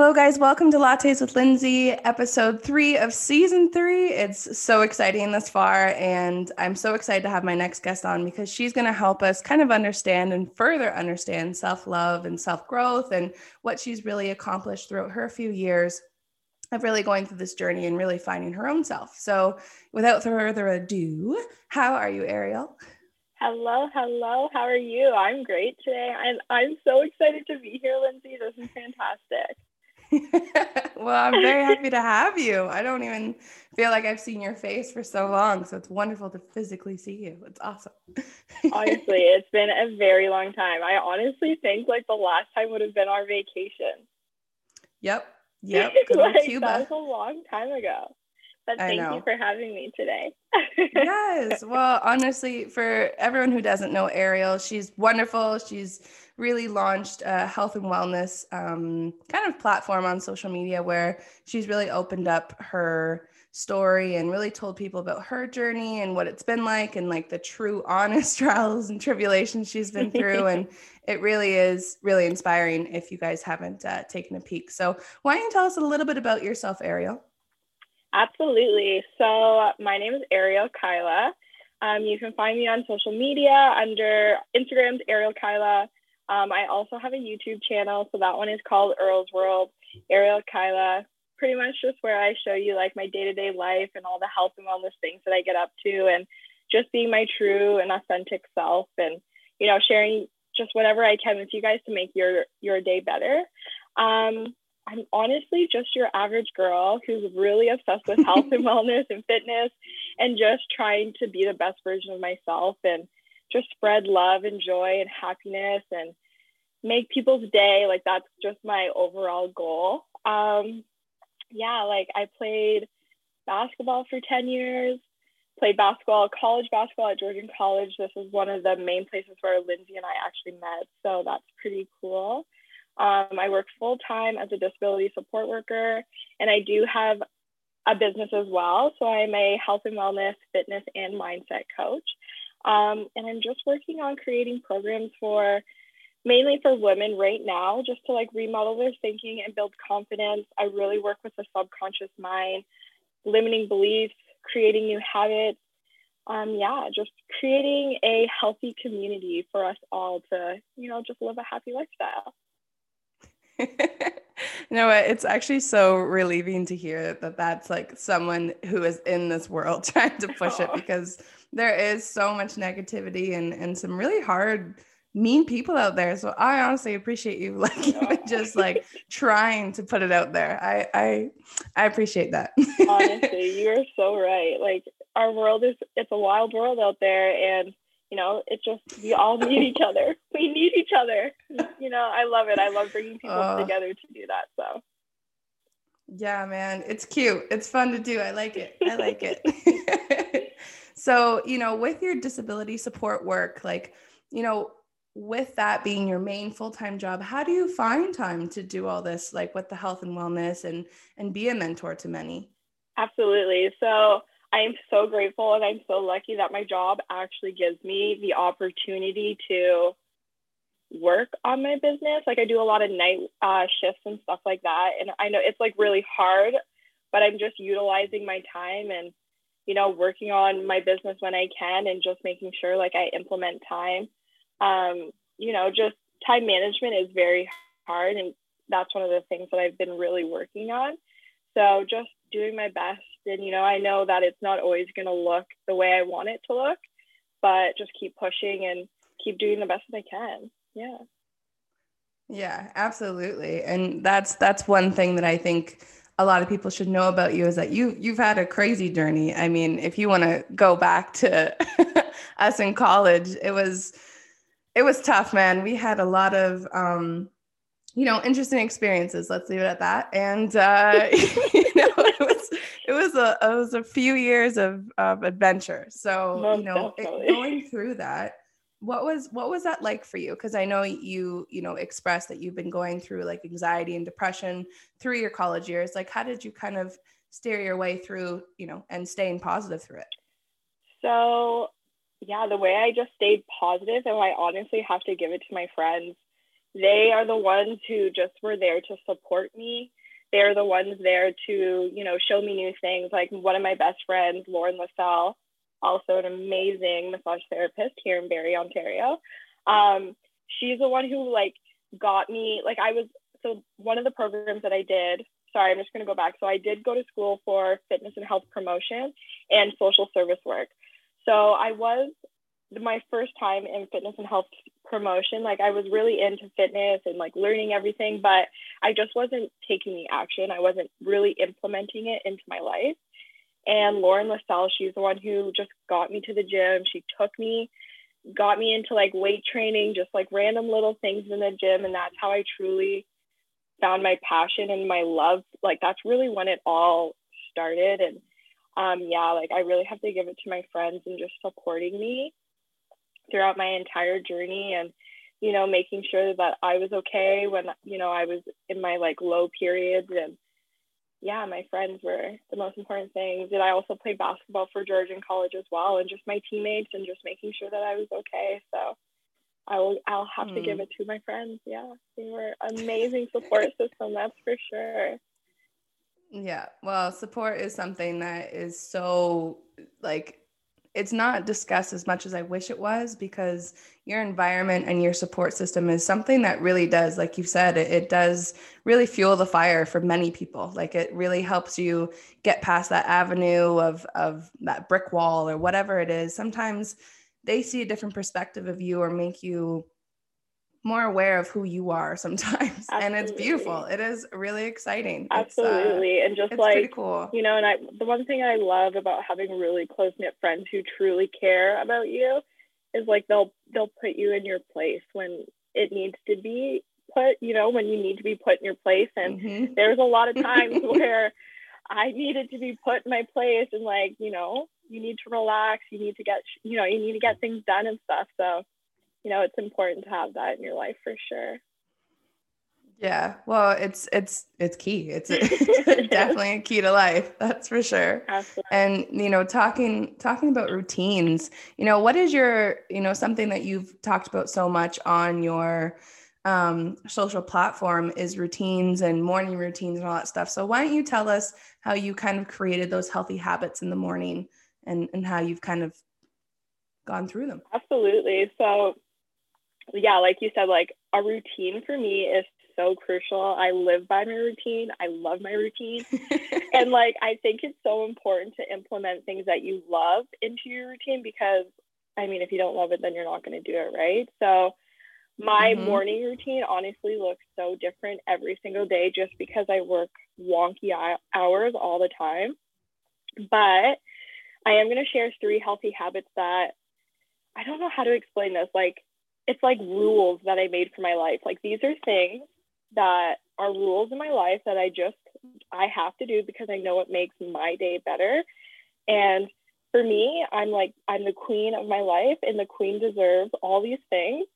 Hello, guys. Welcome to Lattes with Lindsay, episode three of season three. It's so exciting this far, and I'm so excited to have my next guest on because she's going to help us kind of understand and further understand self love and self growth and what she's really accomplished throughout her few years of really going through this journey and really finding her own self. So, without further ado, how are you, Ariel? Hello, hello. How are you? I'm great today. I'm I'm so excited to be here, Lindsay. This is fantastic. well, I'm very happy to have you. I don't even feel like I've seen your face for so long. So it's wonderful to physically see you. It's awesome. honestly, it's been a very long time. I honestly think like the last time would have been our vacation. Yep. Yep. like, Cuba. That was a long time ago. But thank you for having me today. yes. Well, honestly, for everyone who doesn't know Ariel, she's wonderful. She's really launched a health and wellness um, kind of platform on social media where she's really opened up her story and really told people about her journey and what it's been like and like the true honest trials and tribulations she's been through. And it really is really inspiring if you guys haven't uh, taken a peek. So why don't you tell us a little bit about yourself ariel? Absolutely. So my name is ariel kyla. Um, you can find me on social media under instagram's ariel kyla um, I also have a YouTube channel, so that one is called Earl's World, Ariel Kyla. Pretty much just where I show you like my day to day life and all the health and wellness things that I get up to, and just being my true and authentic self, and you know sharing just whatever I can with you guys to make your your day better. Um, I'm honestly just your average girl who's really obsessed with health and wellness and fitness, and just trying to be the best version of myself and just spread love and joy and happiness and make people's day. Like that's just my overall goal. Um, yeah, like I played basketball for 10 years, played basketball, college basketball at Georgian College. This is one of the main places where Lindsay and I actually met. So that's pretty cool. Um, I work full time as a disability support worker, and I do have a business as well. So I'm a health and wellness, fitness, and mindset coach. Um, and I'm just working on creating programs for mainly for women right now, just to like remodel their thinking and build confidence. I really work with the subconscious mind, limiting beliefs, creating new habits. Um, yeah, just creating a healthy community for us all to, you know, just live a happy lifestyle. what? It's actually so relieving to hear that that's like someone who is in this world trying to push it because there is so much negativity and and some really hard mean people out there so i honestly appreciate you like even just like trying to put it out there. I i i appreciate that. Honestly you're so right. Like our world is it's a wild world out there and you know it's just we all need each other. We need each other. You know i love it. I love bringing people uh, together to do that so. Yeah man it's cute. It's fun to do. I like it. I like it. So, you know, with your disability support work, like, you know, with that being your main full-time job, how do you find time to do all this, like with the health and wellness and and be a mentor to many? Absolutely. So I am so grateful and I'm so lucky that my job actually gives me the opportunity to work on my business. Like I do a lot of night uh, shifts and stuff like that. And I know it's like really hard, but I'm just utilizing my time and you know, working on my business when I can and just making sure like I implement time. Um, you know, just time management is very hard and that's one of the things that I've been really working on. So just doing my best and you know, I know that it's not always going to look the way I want it to look, but just keep pushing and keep doing the best that I can. Yeah. Yeah, absolutely. And that's that's one thing that I think a lot of people should know about you is that you you've had a crazy journey. I mean, if you want to go back to us in college, it was it was tough, man. We had a lot of um, you know interesting experiences. Let's leave it at that. And uh, you know, it was it was a it was a few years of of adventure. So Most you know, it, going through that what was what was that like for you because i know you you know expressed that you've been going through like anxiety and depression through your college years like how did you kind of steer your way through you know and staying positive through it so yeah the way i just stayed positive and i honestly have to give it to my friends they are the ones who just were there to support me. They're the ones there to, you know, show me new things. Like one of my best friends, Lauren LaSalle, also an amazing massage therapist here in Barrie, Ontario. Um, she's the one who like got me, like I was, so one of the programs that I did, sorry, I'm just going to go back. So I did go to school for fitness and health promotion and social service work. So I was my first time in fitness and health promotion. Like i was really into fitness and like learning everything but i just wasn't taking the action. I wasn't really implementing it into my life. And lauren lasalle she's the one who just got me to the gym. She took me got me into like weight training just like random little things in the gym and that's how i truly found my passion and my love. Like that's really when it all started and um yeah like i really have to give it to my friends and just supporting me throughout my entire journey and you know making sure that i was okay when you know i was in my like low periods. And yeah my friends were the most important things and i also played basketball for georgian college as well? And just my teammates and just making sure that i was okay. So i will i'll have mm. to give hmm. it to my friends. Yeah they were amazing support system that's for sure yeah well support is something that is so like it's not discussed as much as I wish it was because your environment and your support system is something that really does, like you said, it, it, does really fuel the fire for many people. Like it really helps you get past that avenue of of that brick wall or whatever it is. Sometimes they see a different perspective of you or make you more aware of who you are sometimes Absolutely. and it's beautiful it is really exciting Absolutely. Uh, and just like cool you know and i the one thing i love about having really close knit friends who truly care about you is like they'll they'll put you in your place when it needs to be put you know when you need to be put in your place and mm-hmm. there's a lot of times where i needed to be put in my place and like you know you need to relax you need to get you know you need to get things done and stuff so you know, it's important to have that in your life for sure. Yeah, well, it's it's it's key. It's, definitely a key to life. That's for sure. Absolutely. And you know, talking talking about routines. You know, what is your you know something that you've talked about so much on your um, social platform is routines and morning routines and all that stuff. So why don't you tell us how you kind of created those healthy habits in the morning and and how you've kind of gone through them? Absolutely. So yeah, like you said, like a routine for me is so crucial. I live by my routine. I love my routine. and like I think it's so important to implement things that you love into your routine because I mean if you don't love it then you're not going to do it, right? So my mm-hmm. morning routine honestly looks so different every single day just because I work wonky hours all the time. But I am going to share three healthy habits that I don't know how to explain this. Like it's like rules that I made for my life. Like these are things that are rules in my life that I just I have to do because I know it makes my day better. And for me, I'm like I'm the queen of my life and the queen deserves all these things.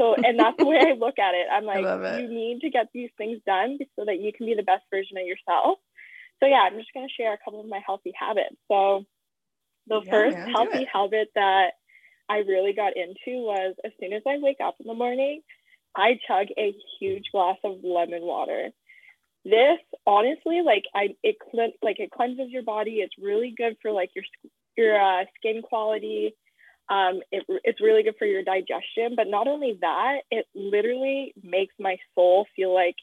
So and that's the way I look at it. I'm like you need to get these things done so that you can be the best version of yourself. So yeah, I'm just going to share a couple of my healthy habits. So the yeah, first yeah, healthy habit that I really got into was as soon as I wake up in the morning, I chug a huge glass of lemon water. This honestly, like I, it like it cleanses your body. It's really good for like your your uh, skin quality. Um, it, it's really good for your digestion. But not only that, it literally makes my soul feel like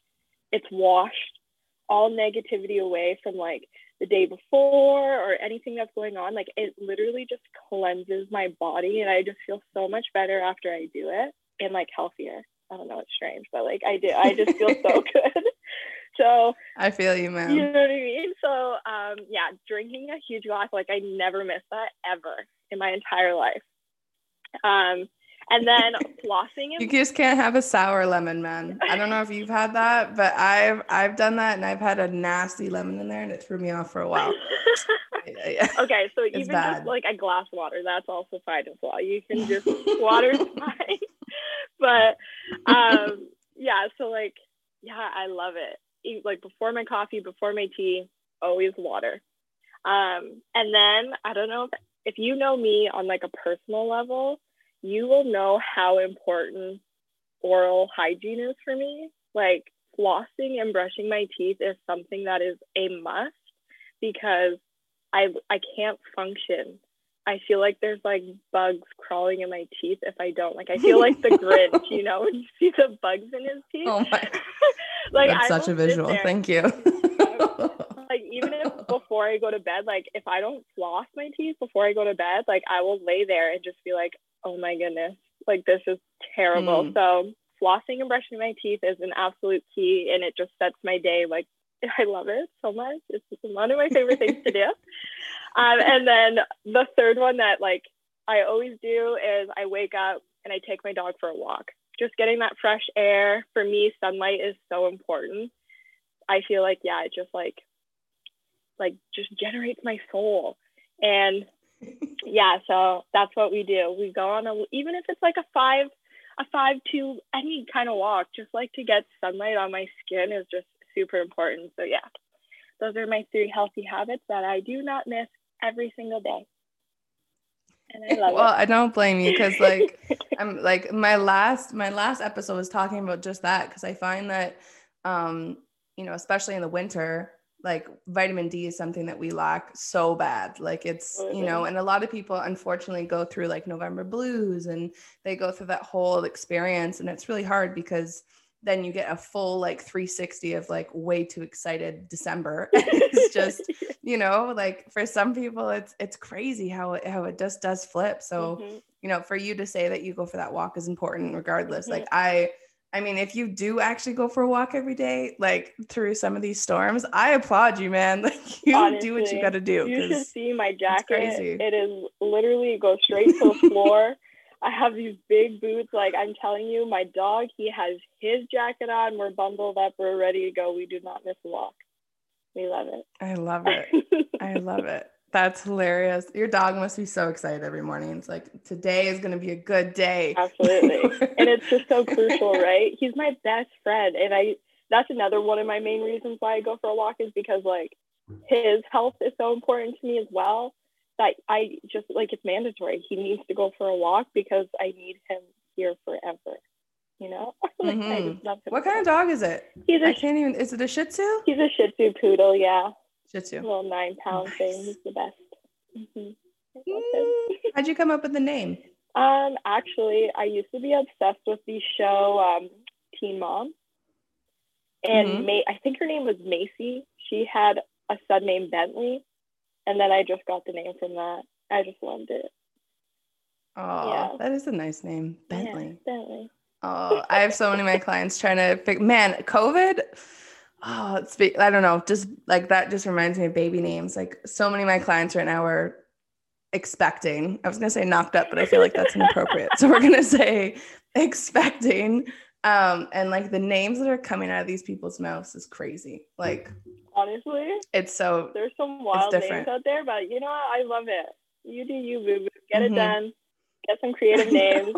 it's washed all negativity away from like the day before or anything that's going on. Like it literally just cleanses my body and I just feel so much better after I do it and like healthier. I don't know, it's strange, but like I do, I just feel so good. so I feel you, man. You know what I mean? So um yeah, drinking a huge glass, like I never miss that ever in my entire life. Um and then flossing. you just can't have a sour lemon, man. I don't know if you've had that, but I've I've done that, and I've had a nasty lemon in there, and it threw me off for a while. yeah, yeah. Okay, so it's even bad. just like a glass of water, that's also fine as well. You can just water fine, but um, yeah. So like, yeah, I love it. Like before my coffee, before my tea, always water. Um, and then I don't know if, if you know me on like a personal level, you will know how important oral hygiene is for me. Like flossing and brushing my teeth is something that is a must because I I can't function. I feel like there's like bugs crawling in my teeth if I don't. Like I feel like the Grinch, you know, when you see the bugs in his teeth. Oh my! like that's I such a visual. Thank you. like even if before I go to bed, like if I don't floss my teeth before I go to bed, like I will lay there and just be like, oh my goodness, like this is terrible. Mm. So flossing and brushing my teeth is an absolute key, and it just sets my day like I love it so much. It's one of my favorite things to do. Um, and then the third one that like I always do is I wake up and I take my dog for a walk. Just getting that fresh air for me, sunlight is so important. I feel like yeah, it just like like just generates my soul. And yeah, so that's what we do. We go on a even if it's like a five a five to any kind of walk, just like to get sunlight on my skin is just super important. So yeah, those are my three healthy habits that I do not miss every single day. And I love well, it. I don't blame you because like I'm like my last my last episode was talking about just that because I find that um you know especially in the winter like vitamin D is something that we lack so bad. Like it's, mm-hmm. you know, and a lot of people unfortunately go through like November blues and they go through that whole experience. And it's really hard because then you get a full like 360 of like way too excited December. it's just, you know, like for some people it's it's crazy how it how it just does flip. So, mm-hmm. you know, for you to say that you go for that walk is important regardless. Mm-hmm. Like I I mean, if you do actually go for a walk every day, like through some of these storms, I applaud you, man. Like you Honestly, do what you got to do. You should see my jacket. It is literally goes straight to the floor. I have these big boots. Like I'm telling you, my dog, he has his jacket on. We're bundled up. We're ready to go. We do not miss a walk. We love it. I love it. I love it. That's hilarious. Your dog must be so excited every morning. It's like today is going to be a good day. Absolutely. and it's just so crucial, right? He's my best friend and I that's another one of my main reasons why I go for a walk is because like his health is so important to me as well that I just like it's mandatory. He needs to go for a walk because I need him here forever. You know? like, mm-hmm. what kind of dog is it? He's a, I can't even is it a shih tzu? He's a shih tzu poodle, yeah. Shih tzu. Little nine pound nice. thing. He's the best. Mm-hmm. Mm, how'd you come up with the name? Um, actually, I used to be obsessed with the show um, Teen Mom, and mm-hmm. May- I think her name was Maci. She had a son named Bentley, and then I just got the name from that. I just loved it. Oh, yeah. that is a nice name, Bentley. Yeah, Bentley. Oh, I have so many of my clients trying to pick. Man, COVID oh, it's I don't know, just like that just reminds me of baby names. Like so many of my clients right now are expecting. I was gonna say knocked up, but I feel like that's inappropriate. so we're gonna say expecting. Um, and like the names that are coming out of these people's mouths is crazy. Like honestly, it's so there's some wild names out there, but you know what? I love it. You do you, boo boo. Get mm-hmm. it done. Get some creative names.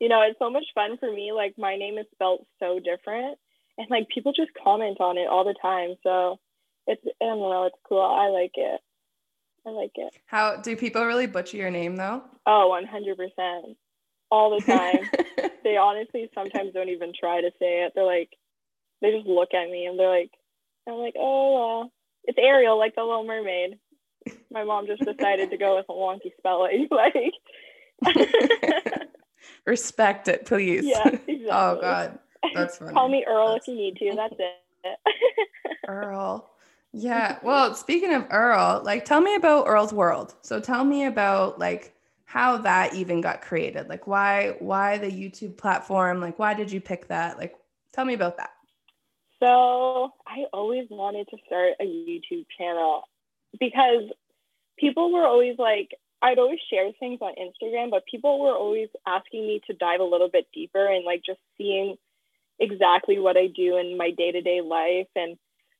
you know, it's so much fun for me. Like my name is spelled so different and like people just comment on it all the time. So it's I don't know, it's cool. I like it. I like it. How do people really butcher your name though? Oh, 100%. All the time. they honestly sometimes don't even try to say it. They're like, they just look at me and they're like, I'm like, oh, uh, it's Ariel, like the Little Mermaid. My mom just decided to go with a wonky spelling. like, respect it, please. Yeah, exactly. oh, God. That's funny. Call me Earl That's... if you need to. That's it. Earl. Yeah. Well, speaking of Earl, like tell me about Earl's World. So tell me about like how that even got created. Like why why the YouTube platform? Like why did you pick that? Like tell me about that. So, I always wanted to start a YouTube channel because people were always like I'd always share things on Instagram, but people were always asking me to dive a little bit deeper and like just seeing exactly what I do in my day to day life and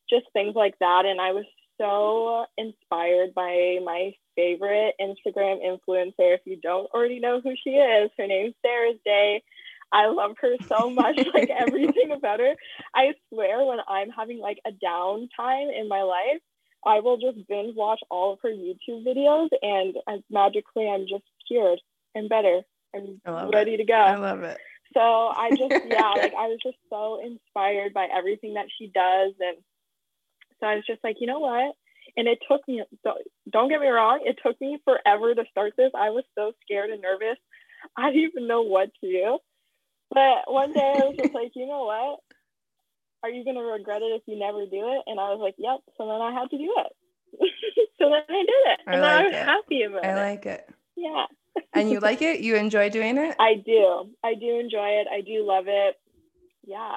just things like that. And I was so inspired by my favorite Instagram influencer. If you don't already know who she is, her name's Sarah's Day. I love her so much, like everything about her. I swear, when I'm having like a downtime in my life, I will just binge watch all of her YouTube videos, and uh, magically, I'm just cured and better. I'm ready it. to go. I love it. So I just, yeah, like I was just so inspired by everything that she does. And so I was just like, you know what? And it took me, don't get me wrong, it took me forever to start this. I was so scared and nervous. I didn't even know what to do. But one day I was just like, you know what? Are you going to regret it if you never do it? And I was like, yep. So then I had to do it. so then I did it. I and like I was it. happy about I it. I like it. yeah. And you like it? You enjoy doing it? I do. I do enjoy it. I do love it. Yeah.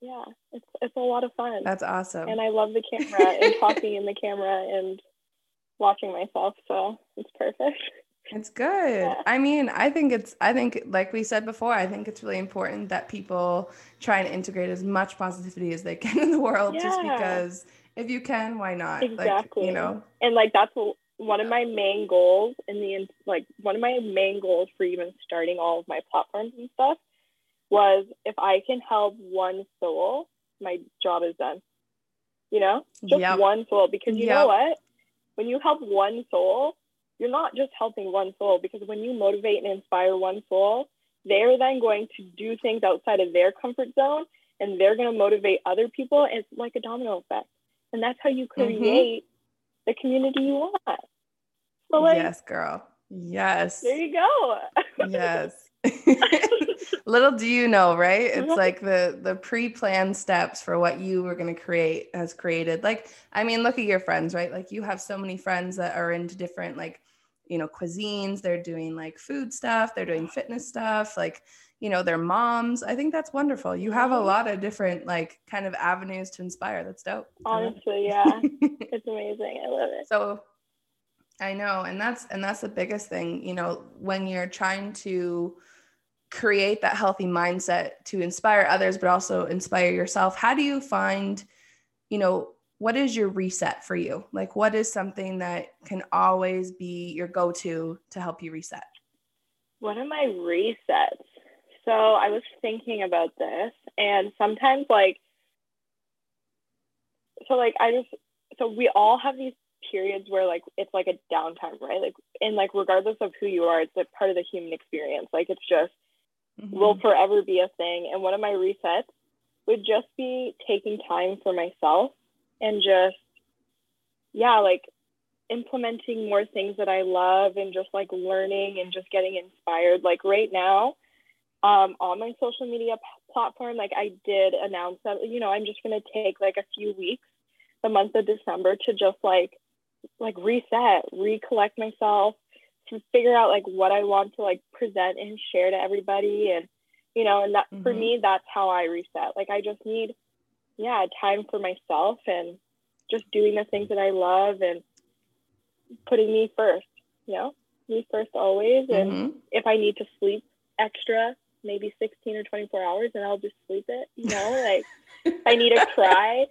Yeah. It's it's a lot of fun. That's awesome. and I love the camera and talking in the camera and watching myself. So it's perfect. It's good. Yeah. I mean, I think it's, I think, like we said before, I think it's really important that people try and integrate as much positivity as they can in the world just because if you can, why not? Like, Exactly. you know, And like that's one of my main goals in the like one of my main goals for even starting all of my platforms and stuff was if I can help one soul, my job is done. You know, just Yep. one soul because you Yep. know what? When you help one soul, you're not just helping one soul because when you motivate and inspire one soul, they're then going to do things outside of their comfort zone and they're going to motivate other people. It's like a domino effect. And that's how you Mhm. create the community you want. So, like, yes, girl. Yes. there you go. yes. Little do you know, right? It's Right. like the the pre-planned steps for what you were going to create has created. Like, I mean, look at your friends, right? Like you have so many friends that are into different like, you know, cuisines. They're doing like food stuff, they're doing fitness stuff, like, you know, they're moms. I think that's wonderful. You have a Mhm. lot of different like kind of avenues to inspire. That's dope. I love it. Honestly, yeah. it's amazing. I love it. so i know and that's and that's the biggest thing you know when you're trying to create that healthy mindset to inspire others but also inspire yourself how do you find you know what is your reset for you like what is something that can always be your go-to to help you reset One of my resets. So I was thinking about this, and sometimes, like, so, like, I just, so we all have these periods where, like, it's like a downtime, right? Like, and, like, regardless of who you are, it's a part of the human experience. Like, it's just, mm-hmm. will forever be a thing. And one of my resets would just be taking time for myself and just, yeah, like implementing more things that I love and just like learning and just getting inspired. Like right now, um, on my social media p- platform, like I did announce that, you know, I'm just going to take like a few weeks, the month of December to just like, like reset, recollect myself, to figure out like what I want to like present and share to everybody. And, you know, and that for Mhm. me, that's how I reset. Like I just need, yeah, time for myself and just doing the things that I love and putting me first, you know, me first always. And Mhm. if I need to sleep extra, maybe 16 or 24 hours, and I'll just sleep it, you know, like I need to cry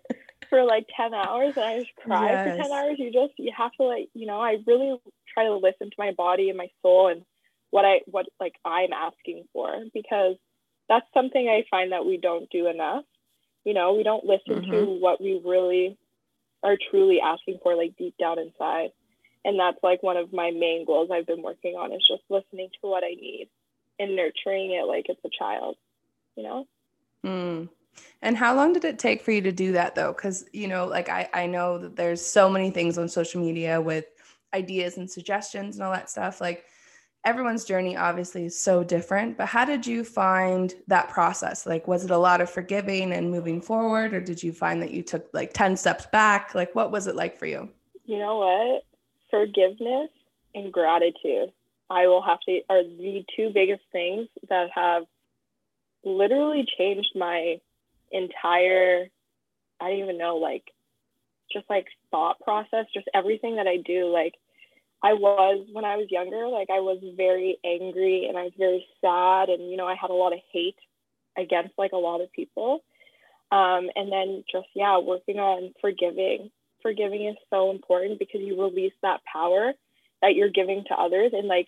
for like 10 hours and I just cry for 10 hours, you just, you have to like, you know, I really try to listen to my body and my soul and what I, what like I'm asking for because that's something I find that we don't do enough. You know, we don't listen to mm-hmm. what we really are truly asking for, like deep down inside. And that's like one of my main goals I've been working on is just listening to what I need and nurturing it like it's a child, you know? Mm. And how long did it take for you to do that though? Because, you know, like I, I know that there's so many things on social media with ideas and suggestions and all that stuff. Like everyone's journey obviously is so different, but how did you find that process? Like, was it a lot of forgiving and moving forward, or did you find that you took like 10 steps back? Like, what was it like for you? You know what? Forgiveness and gratitude, I will have to, are the two biggest things that have literally changed my entire, I don't even know, like, just like thought process, just everything that I do. Like, I was, when I was younger, like, I was very angry and I was very sad. And, you know, I had a lot of hate against like a lot of people. Um, and then just, yeah, working on forgiving. Forgiving is so important because you release that power that you're giving to others and like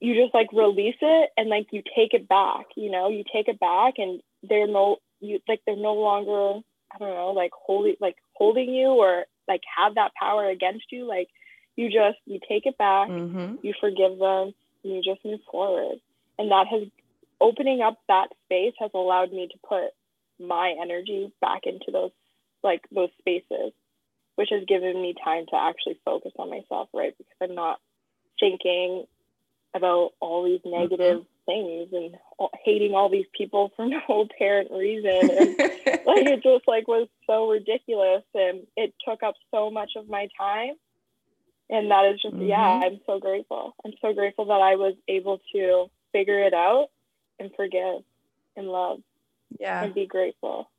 you just like release it and like you take it back, you know, you take it back and they're no you like they're no longer I don't know, like holding like holding you or like have that power against you. Like you just you take it back, Mm-hmm. you forgive them, and you just move forward. And that has opening up that space has allowed me to put my energy back into those like those spaces which has given me time to actually focus on myself right? Because i'm not thinking about all these mm-hmm. negative things and hating all these people for no apparent reason. And like it just like was so ridiculous and it took up so much of my time. And that is just mm-hmm. yeah i'm so grateful. I'm so grateful that i was able to figure it out and forgive and love yeah. and be grateful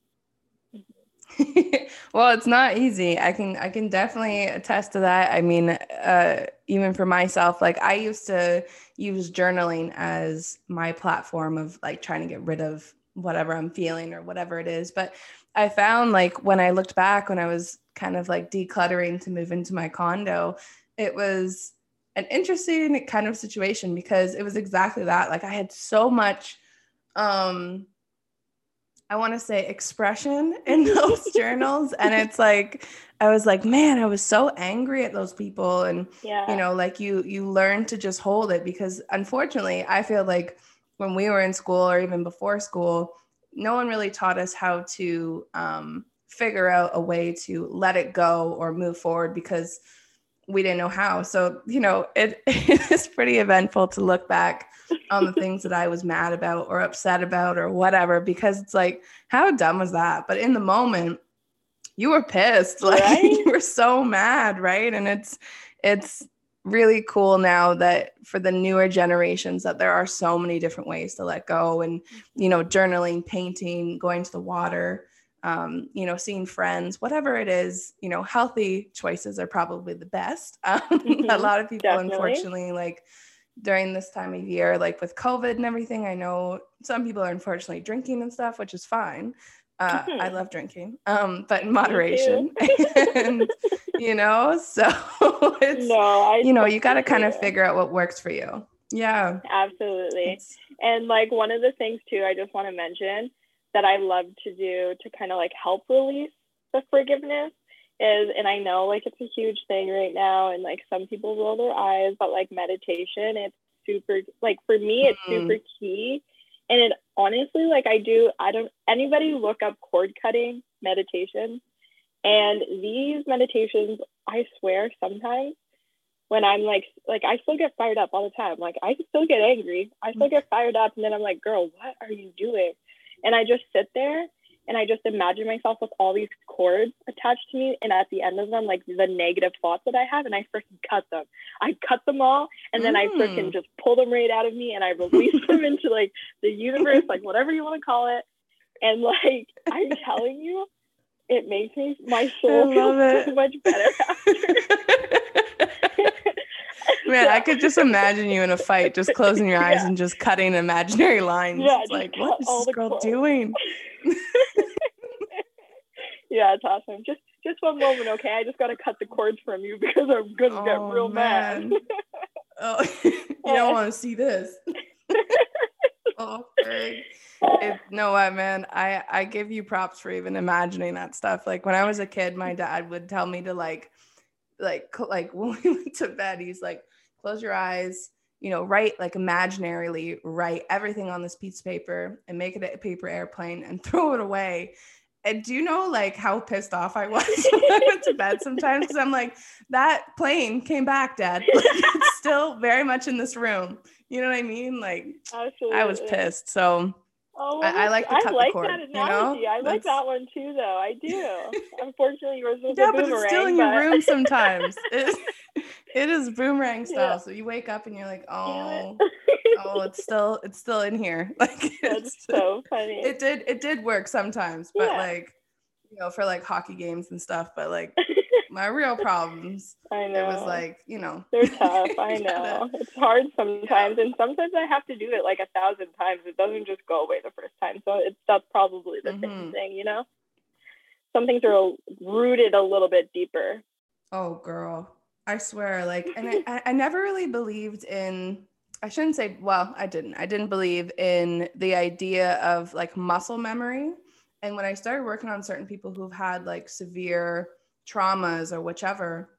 well it's not easy. I can i can definitely attest to that. I mean uh even for myself like i used to use journaling as my platform of like trying to get rid of whatever i'm feeling or whatever it is. But i found like when i looked back when i was kind of like decluttering to move into my condo it was an interesting kind of situation because it was exactly that. Like i had so much um I want to say expression in those journals. And it's like, I was like, man, I was so angry at those people. And, yeah. you know, like you, you learn to just hold it because unfortunately, I feel like when we were in school or even before school, no one really taught us how to um, figure out a way to let it go or move forward because we didn't know how. So, you know, it, it is pretty eventful to look back on the things that I was mad about or upset about or whatever, because it's like, how dumb was that? But in the moment, you were pissed. Like right? you were so mad, right? And it's it's really cool now that for the newer generations that there are so many different ways to let go and you know journaling painting going to the water um, you know, seeing friends, whatever it is, you know, healthy choices are probably the best. Um, mm-hmm. a lot of people, Definitely. unfortunately, like during this time of year, like with COVID and everything, I know some people are unfortunately drinking and stuff, which is fine. Uh, mm-hmm. I love drinking, um, but in moderation. and, you know, so it's, no, I you know, you got to kind of figure out what works for you. Yeah. Absolutely. It's, and like one of the things too, I just want to mention that I love to do to kind of like help release the forgiveness is and I know like it's a huge thing right now and like some people roll their eyes but like meditation it's super like for me it's mm. super key. And it honestly like I do I don't anybody look up cord cutting meditation? And these meditations I swear sometimes when I'm like like I still get fired up all the time. Like I still get angry. I still get fired up and then I'm like girl what are you doing and I just sit there and I just imagine myself with all these cords attached to me, and at the end of them, like the negative thoughts that I have, and I freaking cut them. I cut them all, and then mm. I freaking just pull them right out of me, and I release them into like the universe, like whatever you want to call it. And like I'm telling you, it makes me my soul feel so much better after. Man, I could just imagine you in a fight, just closing your eyes yeah. and just cutting imaginary lines. Yeah, it's like, what is this girl clothes. doing? yeah, it's awesome. Just just one moment, okay? I just gotta cut the cords from you because I'm gonna oh, get real man. mad. oh, you don't want to see this. oh, It, no, what, man? I I give you props for even imagining that stuff. Like when I was a kid, my dad would tell me to like, like, like when we went to bed, he's like, close your eyes, you know, write like imaginarily, write everything on this piece of paper and make it a paper airplane and throw it away. And do you know like how pissed off I was when I went to bed sometimes? Because I'm like, that plane came back, Dad. Like, it's still very much in this room. You know what I mean? Like, Absolutely. I was pissed. So Oh, I, I, like cut I like the cord, that analogy. You know? I like that one too, though. I do. Unfortunately, yours was yeah, a boomerang. but it's still in your room sometimes. it, it is boomerang style. Yeah. So you wake up and you're like, oh, oh, it's still, it's still in here. Like that's so funny. It did, it did work sometimes, but yeah. like, you know, for like hockey games and stuff. But like, my real problems. I know. It was like, you know. They're tough. I know. It's hard sometimes. And sometimes I have to do it like a thousand times. It doesn't just go away the first time. So it's that's probably the mm-hmm. same thing, you know? Some things are rooted a little bit deeper. Oh, girl. I swear. Like, and I, I never really believed in, I shouldn't say, well, I didn't. I didn't believe in the idea of like muscle memory. And when I started working on certain people who've had like severe traumas or whichever,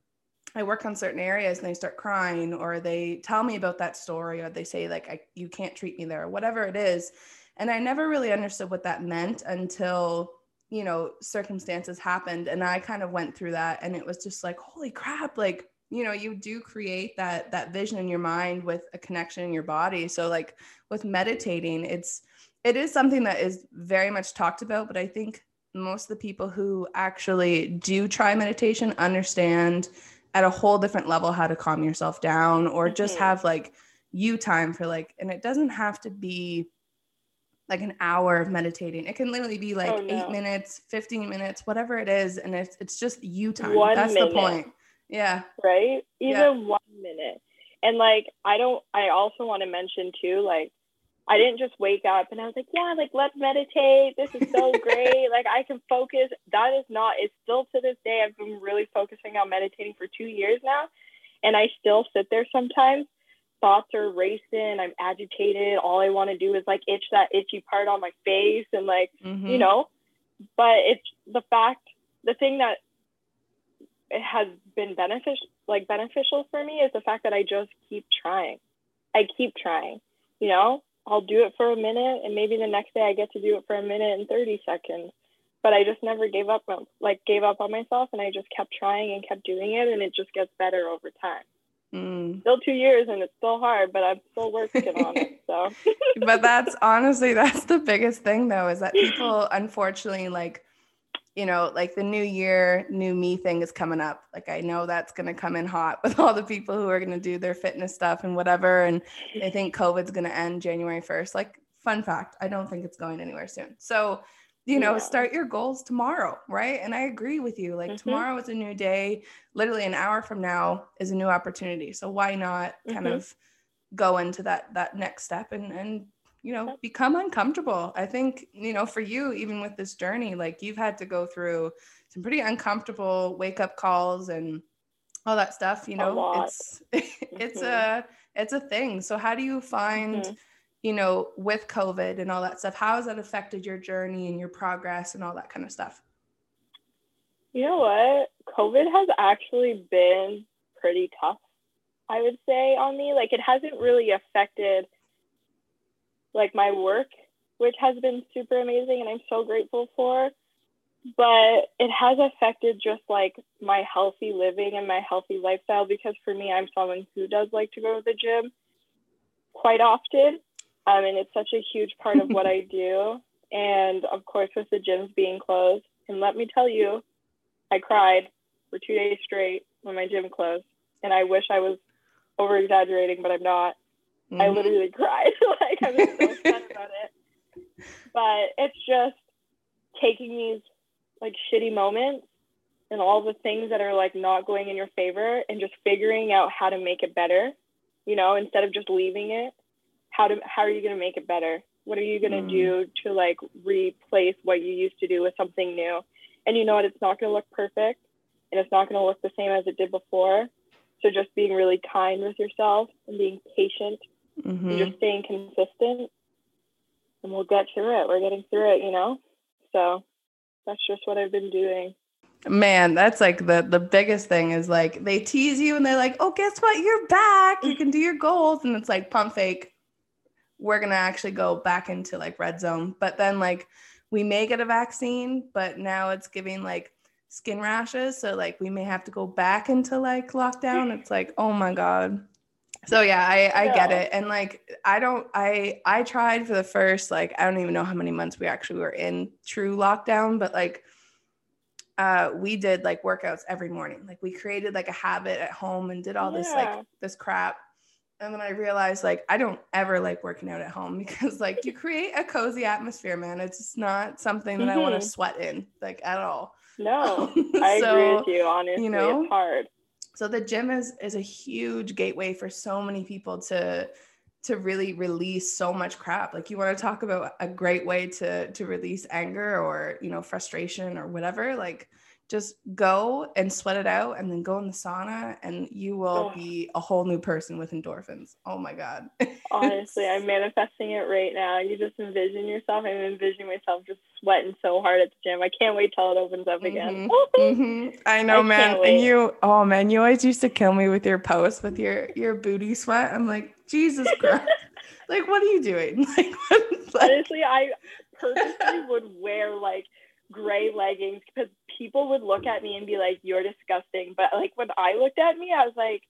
I work on certain areas and they start crying or they tell me about that story or they say like I, you can't treat me there or whatever it is. And I never really understood what that meant until you know circumstances happened and I kind of went through that and it was just like holy crap like you know you do create that that vision in your mind with a connection in your body. So like with meditating it's it is something that is very much talked about but I think most of the people who actually do try meditation understand at a whole different level how to calm yourself down or mm-hmm. just have like you time for like and it doesn't have to be like an hour of meditating it can literally be like oh, no. eight minutes 15 minutes whatever it is and it's it's just you time one that's minute. the point yeah right even yeah. one minute and like i don't i also want to mention too like I didn't just wake up and I was like, yeah, like let's meditate. This is so great. like I can focus. That is not, it's still to this day, I've been really focusing on meditating for two years now. And I still sit there sometimes. Thoughts are racing. I'm agitated. All I want to do is like itch that itchy part on my face and like, mm-hmm. you know, but it's the fact, the thing that it has been beneficial, like beneficial for me is the fact that I just keep trying. I keep trying, you know, I'll do it for a minute and maybe the next day I get to do it for a minute and 30 seconds. But I just never gave up like gave up on myself and I just kept trying and kept doing it and it just gets better over time. Mm. Still two years and it's still hard, but I'm still working on it. So But that's honestly that's the biggest thing though, is that people unfortunately like you know, like the new year, new me thing is coming up. Like I know that's going to come in hot with all the people who are going to do their fitness stuff and whatever. And I think COVID's going to end January 1st. Like, fun fact, I don't think it's going anywhere soon. So, you know, yeah. start your goals tomorrow, right? And I agree with you. Like, mm-hmm. tomorrow is a new day. Literally, an hour from now is a new opportunity. So, why not kind mm-hmm. of go into that that next step and and you know become uncomfortable. I think you know for you even with this journey like you've had to go through some pretty uncomfortable wake up calls and all that stuff you know? it's it's mm-hmm. a it's a thing. So how do you find mm-hmm. you know with covid and all that stuff how has that affected your journey and your progress and all that kind of stuff? You know what? Covid has actually been pretty tough i would say on me. Like it hasn't really affected like my work, which has been super amazing and I'm so grateful for. But it has affected just like my healthy living and my healthy lifestyle because for me, I'm someone who does like to go to the gym quite often. Um, and it's such a huge part of what I do. And of course, with the gyms being closed, and let me tell you, I cried for two days straight when my gym closed. And I wish I was over exaggerating, but I'm not. Mm-hmm. I literally cried. like I was so sad about it. But it's just taking these like shitty moments and all the things that are like not going in your favor and just figuring out how to make it better. You know, instead of just leaving it, how to how are you gonna make it better? What are you gonna mm. do to like replace what you used to do with something new? And you know what? It's not gonna look perfect and it's not gonna look the same as it did before. So just being really kind with yourself and being patient mm-hmm. just staying consistent and we'll get through it. We're getting through it, you know? So that's just what I've been doing. Man, that's like the the biggest thing is like they tease you and they're like, "Oh, guess what? You're back. You can do your goals." And it's like pump fake. We're going to actually go back into like red zone. But then like we may get a vaccine, but now it's giving like skin rashes, so like we may have to go back into like lockdown. It's like, "Oh my god." So yeah i i get it. And like i don't i i tried for the first like i don't even know how many months we actually were in true lockdown but like uh we did like workouts every morning. Like we created like a habit at home and did all yeah. this like this crap. And then i realized like i don't ever like working out at home because like you create a cozy atmosphere man. It's just not something that mm-hmm. i want to sweat in like at all. No i agree with you honestly. you know, it's hard so the gym is is a huge gateway for so many people to to really release so much crap. Like you want to talk about a great way to to release anger or you know frustration or whatever like just go and sweat it out and then go in the sauna and you will oh. be a whole new person with endorphins. Oh my God. Honestly, I'm manifesting it right now. You just envision yourself. I'm envisioning myself just sweating so hard at the gym. I can't wait till it opens up again. Mm-hmm. mm-hmm. I know, I man. And you, oh man, you always used to kill me with your posts with your your booty sweat. I'm like, Jesus Christ. like, what are you doing? Like, like honestly, I purposely would wear like gray leggings because people would look at me and be like, "You're disgusting." But like when I looked at me, I was like,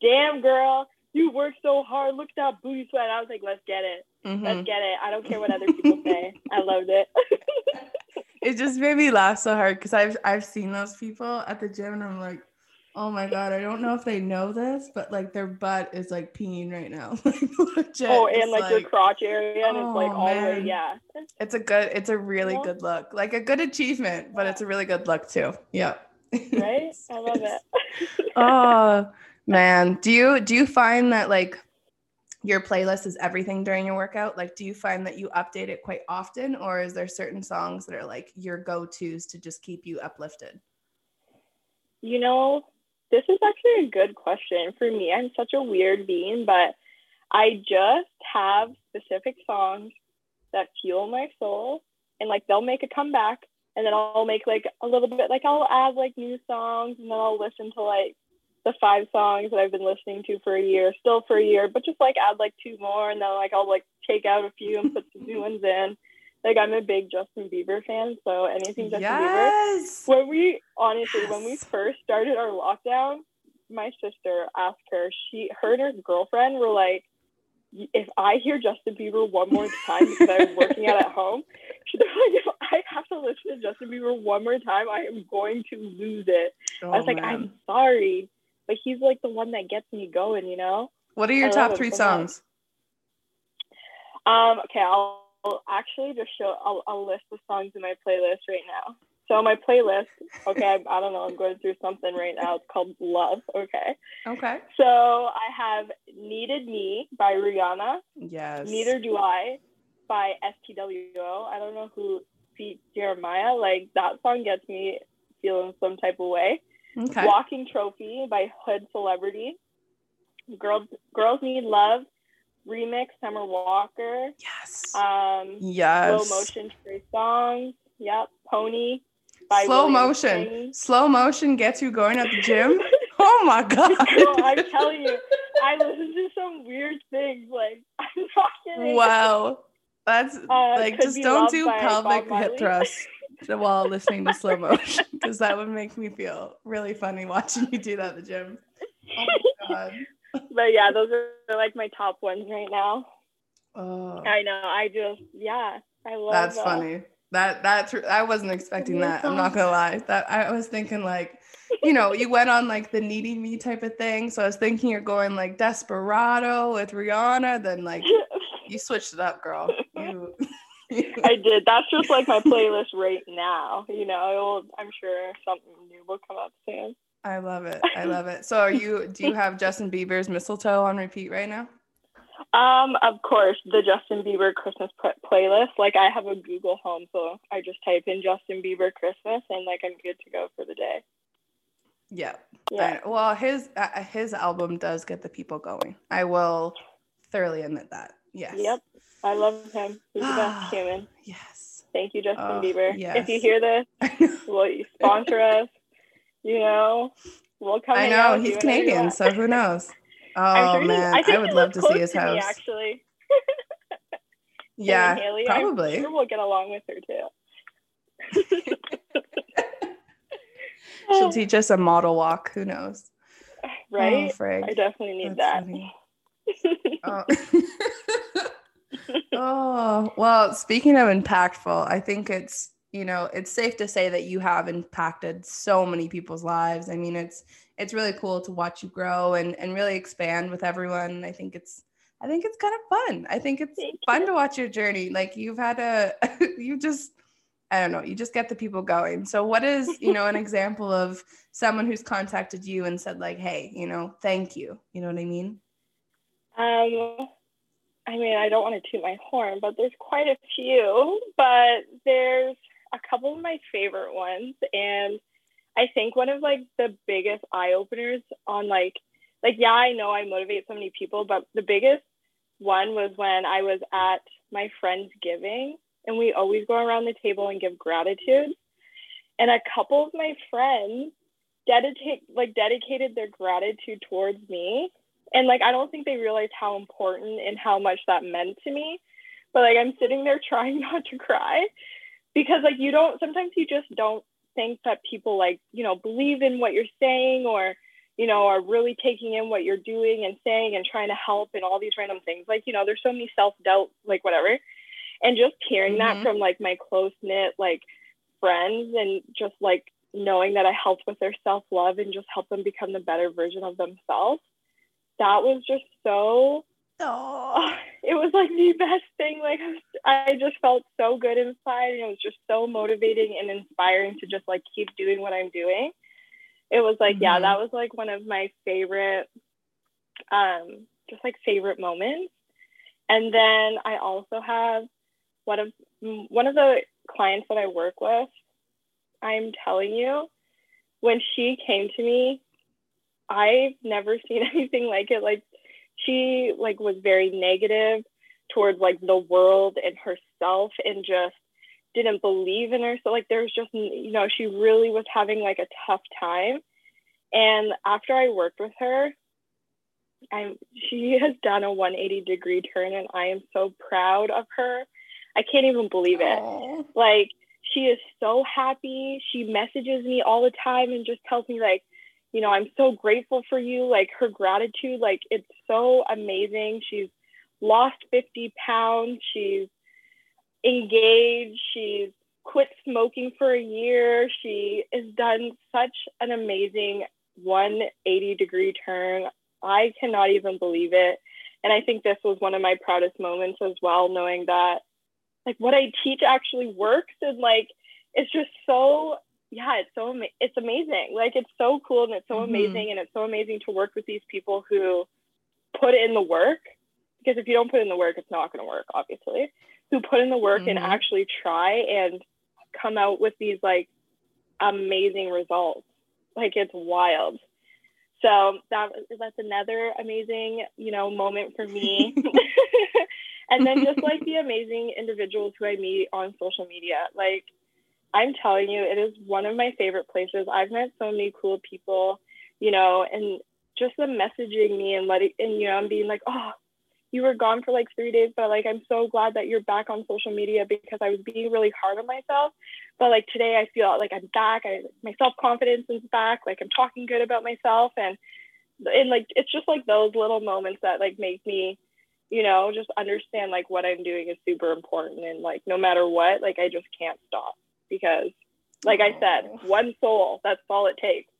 "Damn, girl, you work so hard. Look at that booty sweat." I was like, "Let's get it. Mm-hmm. Let's get it. I don't care what other people say. I loved it." it just made me laugh so hard because I've I've seen those people at the gym and I'm like, Oh my god, I don't know if they know this, but like their butt is like peeing right now. like legit. Oh, and like, like, your crotch area and oh, it's like oh, all the yeah. It's a good it's a really yeah. good look. Like a good achievement, but it's a really good look too. Yeah. Right? I love it. oh man. Do you do you find that like your playlist is everything during your workout? Like do you find that you update it quite often or is there certain songs that are like your go-tos to just keep you uplifted? You know, this is actually a good question for me. I'm such a weird being, but I just have specific songs that fuel my soul and like they'll make a comeback and then I'll make like a little bit like I'll add like new songs and then I'll listen to like the five songs that I've been listening to for a year, still for a year, but just like add like two more and then like I'll like take out a few and put some new ones in like I'm a big Justin Bieber fan, so anything Justin yes! Bieber. When we honestly, yes. when we first started our lockdown, my sister asked her, she her and her girlfriend were like, if I hear Justin Bieber one more time because I'm working out at home, she's like, if I have to listen to Justin Bieber one more time, I am going to lose it. Oh, I was like, man. I'm sorry, but he's like the one that gets me going, you know. What are your top three so songs? Um, okay, I'll I'll actually just show, I'll, I'll list the songs in my playlist right now. So my playlist, okay, I, I, don't know, I'm going through something right now. It's called Love, okay? Okay. So I have Needed Me by Rihanna. Yes. Neither Do I by STWO. I don't know who beat Jeremiah. Like that song gets me feeling some type of way. Okay. Walking Trophy by Hood Celebrity. Girls Girls Need Love remix Summer Walker. Yes. Um, yes. Slow motion Trey Songz. Yep. Pony. slow William motion. King. Slow motion gets you going at the gym. oh my god. I'm telling you, I listen to some weird things. Like I'm not kidding. Wow. That's uh, like just don't do pelvic hip thrusts while listening to slow motion because that would make me feel really funny watching you do that at the gym. Oh my god but yeah, those are like my top ones right now. Oh. I know. I just yeah, I love. That's funny. That that I wasn't expecting that. I'm not gonna lie. That I was thinking like, you know, you went on like the needy me type of thing. So I was thinking you're going like Desperado with Rihanna. Then like you switched it up, girl. You. I did. That's just like my playlist right now. You know, I'm sure something new will come up soon. I love it. I love it. So are you do you have Justin Bieber's mistletoe on repeat right now? Um, of course, the Justin Bieber Christmas playlist. Like I have a Google Home, so I just type in Justin Bieber Christmas, and like I'm good to go for the day. Yeah. Yeah. I, well, his uh, his album does get the people going. I will thoroughly admit that. Yes. Yep. I love him. He's the best human. Yes. Thank you, Justin oh, Bieber. Yes. If you hear this, will you sponsor us? You know, we'll come. I know he's Canadian, so who knows? Oh sure man, I, I, would love to see his house. Me, actually. yeah, Hailey, probably. Sure we'll get along with her too. She'll teach us a model walk. Who knows? Right. Oh, I definitely need That's that. oh. oh well, speaking of impactful, I think it's you know it's safe to say that you have impacted so many people's lives. I mean it's it's really cool to watch you grow and and really expand with everyone. I think it's i think it's kind of fun. I think it's Thank fun you. to watch your journey. Like you've had a you just i don't know you just get the people going. So what is you know an example of someone who's contacted you and said like hey you know thank you. You know what i mean? Um I mean, I don't want to toot my horn, but there's quite a few. But there's a couple of my favorite ones. And I think one of like the biggest eye openers on like like yeah, I know I motivate so many people, but the biggest one was when I was at my friend's giving and we always go around the table and give gratitude. And a couple of my friends dedicate like dedicated their gratitude towards me. And like I don't think they realized how important and how much that meant to me. But like I'm sitting there trying not to cry because like you don't sometimes you just don't think that people like, you know, believe in what you're saying or you know, are really taking in what you're doing and saying and trying to help and all these random things. Like, you know, there's so many self doubt, like whatever. And just hearing mm-hmm. that from like my close knit, like friends and just like knowing that I helped with their self love and just helped them become the better version of themselves. That was just so. Oh, it was like the best thing. Like I just felt so good inside, and it was just so motivating and inspiring to just like keep doing what I'm doing it was like, mm-hmm. yeah, that was like one of my favorite, um, just like favorite moments. And then I also have one of one of the clients that I work with. I'm telling you, when she came to me, I've never seen anything like it. Like she like was very negative towards like the world and herself and just didn't believe in her. So like there was just you know she really was having like a tough time. And after I worked with her, I'm she has done a 180 degree turn and I am so proud of her. I can't even believe it. Aww. Like she is so happy. She messages me all the time and just tells me like, you know, I'm so grateful for you. Like her gratitude, like it's so amazing. She's lost 50 pounds. She's engaged. She's quit smoking for a year. She has done such an amazing 180 degree turn. I cannot even believe it. And I think this was one of my proudest moments as well, knowing that like what I teach actually works and like it's just so yeah, it's so it's amazing. Like it's so cool and it's so mm-hmm. amazing and it's so amazing to work with these people who put in the work because if you don't put in the work, it's not going to work, obviously who put in the work mm-hmm. and actually try and come out with these like amazing results. Like it's wild. So that that's another amazing, you know, moment for me. and then just like the amazing individuals who I meet on social media. Like I'm telling you, it is one of my favorite places. I've met so many cool people, you know, and just them messaging me and letting and you know, I'm being like, oh, you were gone for like three days, but like I'm so glad that you're back on social media because I was being really hard on myself. But like today, I feel like I'm back. I my self confidence is back. Like I'm talking good about myself, and and like it's just like those little moments that like make me, you know, just understand like what I'm doing is super important, and like no matter what, like I just can't stop because, like I said, one soul. That's all it takes.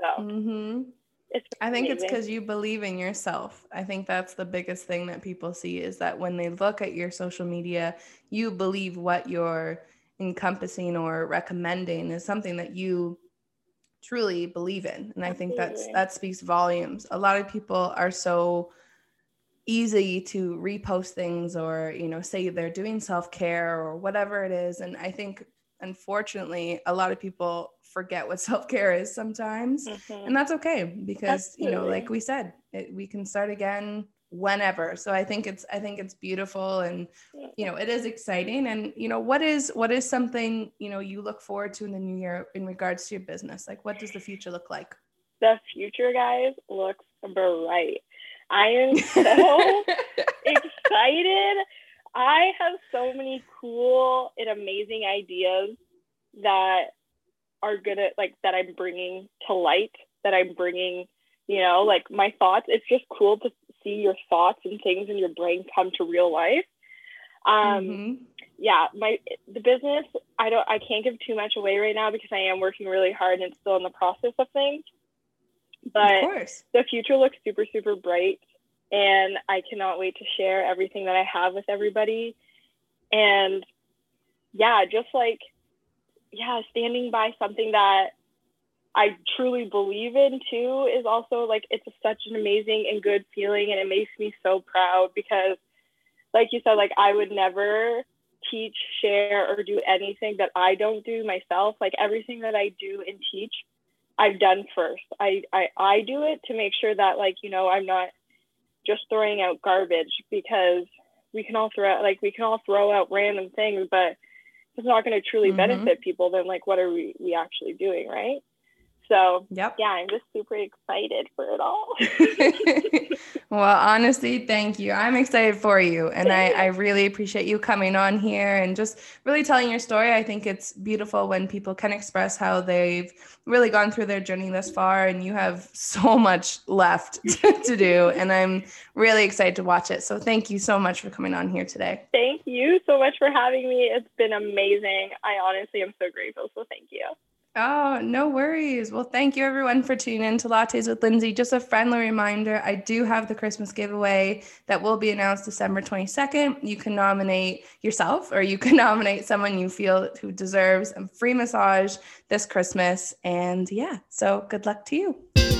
So. Mm-hmm. It's I think it's because you believe in yourself. I think that's the biggest thing that people see is that when they look at your social media, you believe what you're encompassing or recommending is something that you truly believe in. And I think that's that speaks volumes. A lot of people are so easy to repost things or, you know, say they're doing self-care or whatever it is. And I think unfortunately a lot of people forget what self-care is sometimes mm-hmm. and that's okay because Absolutely. you know like we said it, we can start again whenever. So i think it's i think it's beautiful and you know it is exciting. And you know what is what is something you know you look forward to in the new year in regards to your business? Like what does the future look like? The future guys looks bright. I am so excited I have so many cool and amazing ideas that are gonna like that I'm bringing to light, that I'm bringing, you know, like my thoughts. It's just cool to see your thoughts and things in your brain come to real life. Um, mm-hmm. Yeah, my the business. I don't. I can't give too much away right now because I am working really hard and still in the process of things. But of the future looks super super bright and I cannot wait to share everything that I have with everybody. And yeah, just like, yeah, standing by something that I truly believe in too is also like, it's such an amazing and good feeling. And it makes me so proud because, like you said, like I would never teach, share, or do anything that I don't do myself. Like everything that I do and teach, I've done first. I, I, I do it to make sure that like, you know, I'm not just throwing out garbage because we can all throw out like we can all throw out random things, but it's not going to truly mm-hmm. benefit people, then like what are we, we actually doing, right? So yep. yeah, I'm just super excited for it all. well, honestly, thank you. I'm excited for you. And I, I really appreciate you coming on here and just really telling your story. I think it's beautiful when people can express how they've really gone through their journey thus far and you have so much left to do. And I'm really excited to watch it. So thank you so much for coming on here today. Thank you so much for having me. It's been amazing. I honestly am so grateful. So thank you. Oh, no worries. Well, thank you everyone for tuning in to Lattes with Lindsay. Just a friendly reminder I do have the Christmas giveaway that will be announced December 22nd. You can nominate yourself or you can nominate someone you feel who deserves a free massage this Christmas. And yeah, so good luck to you.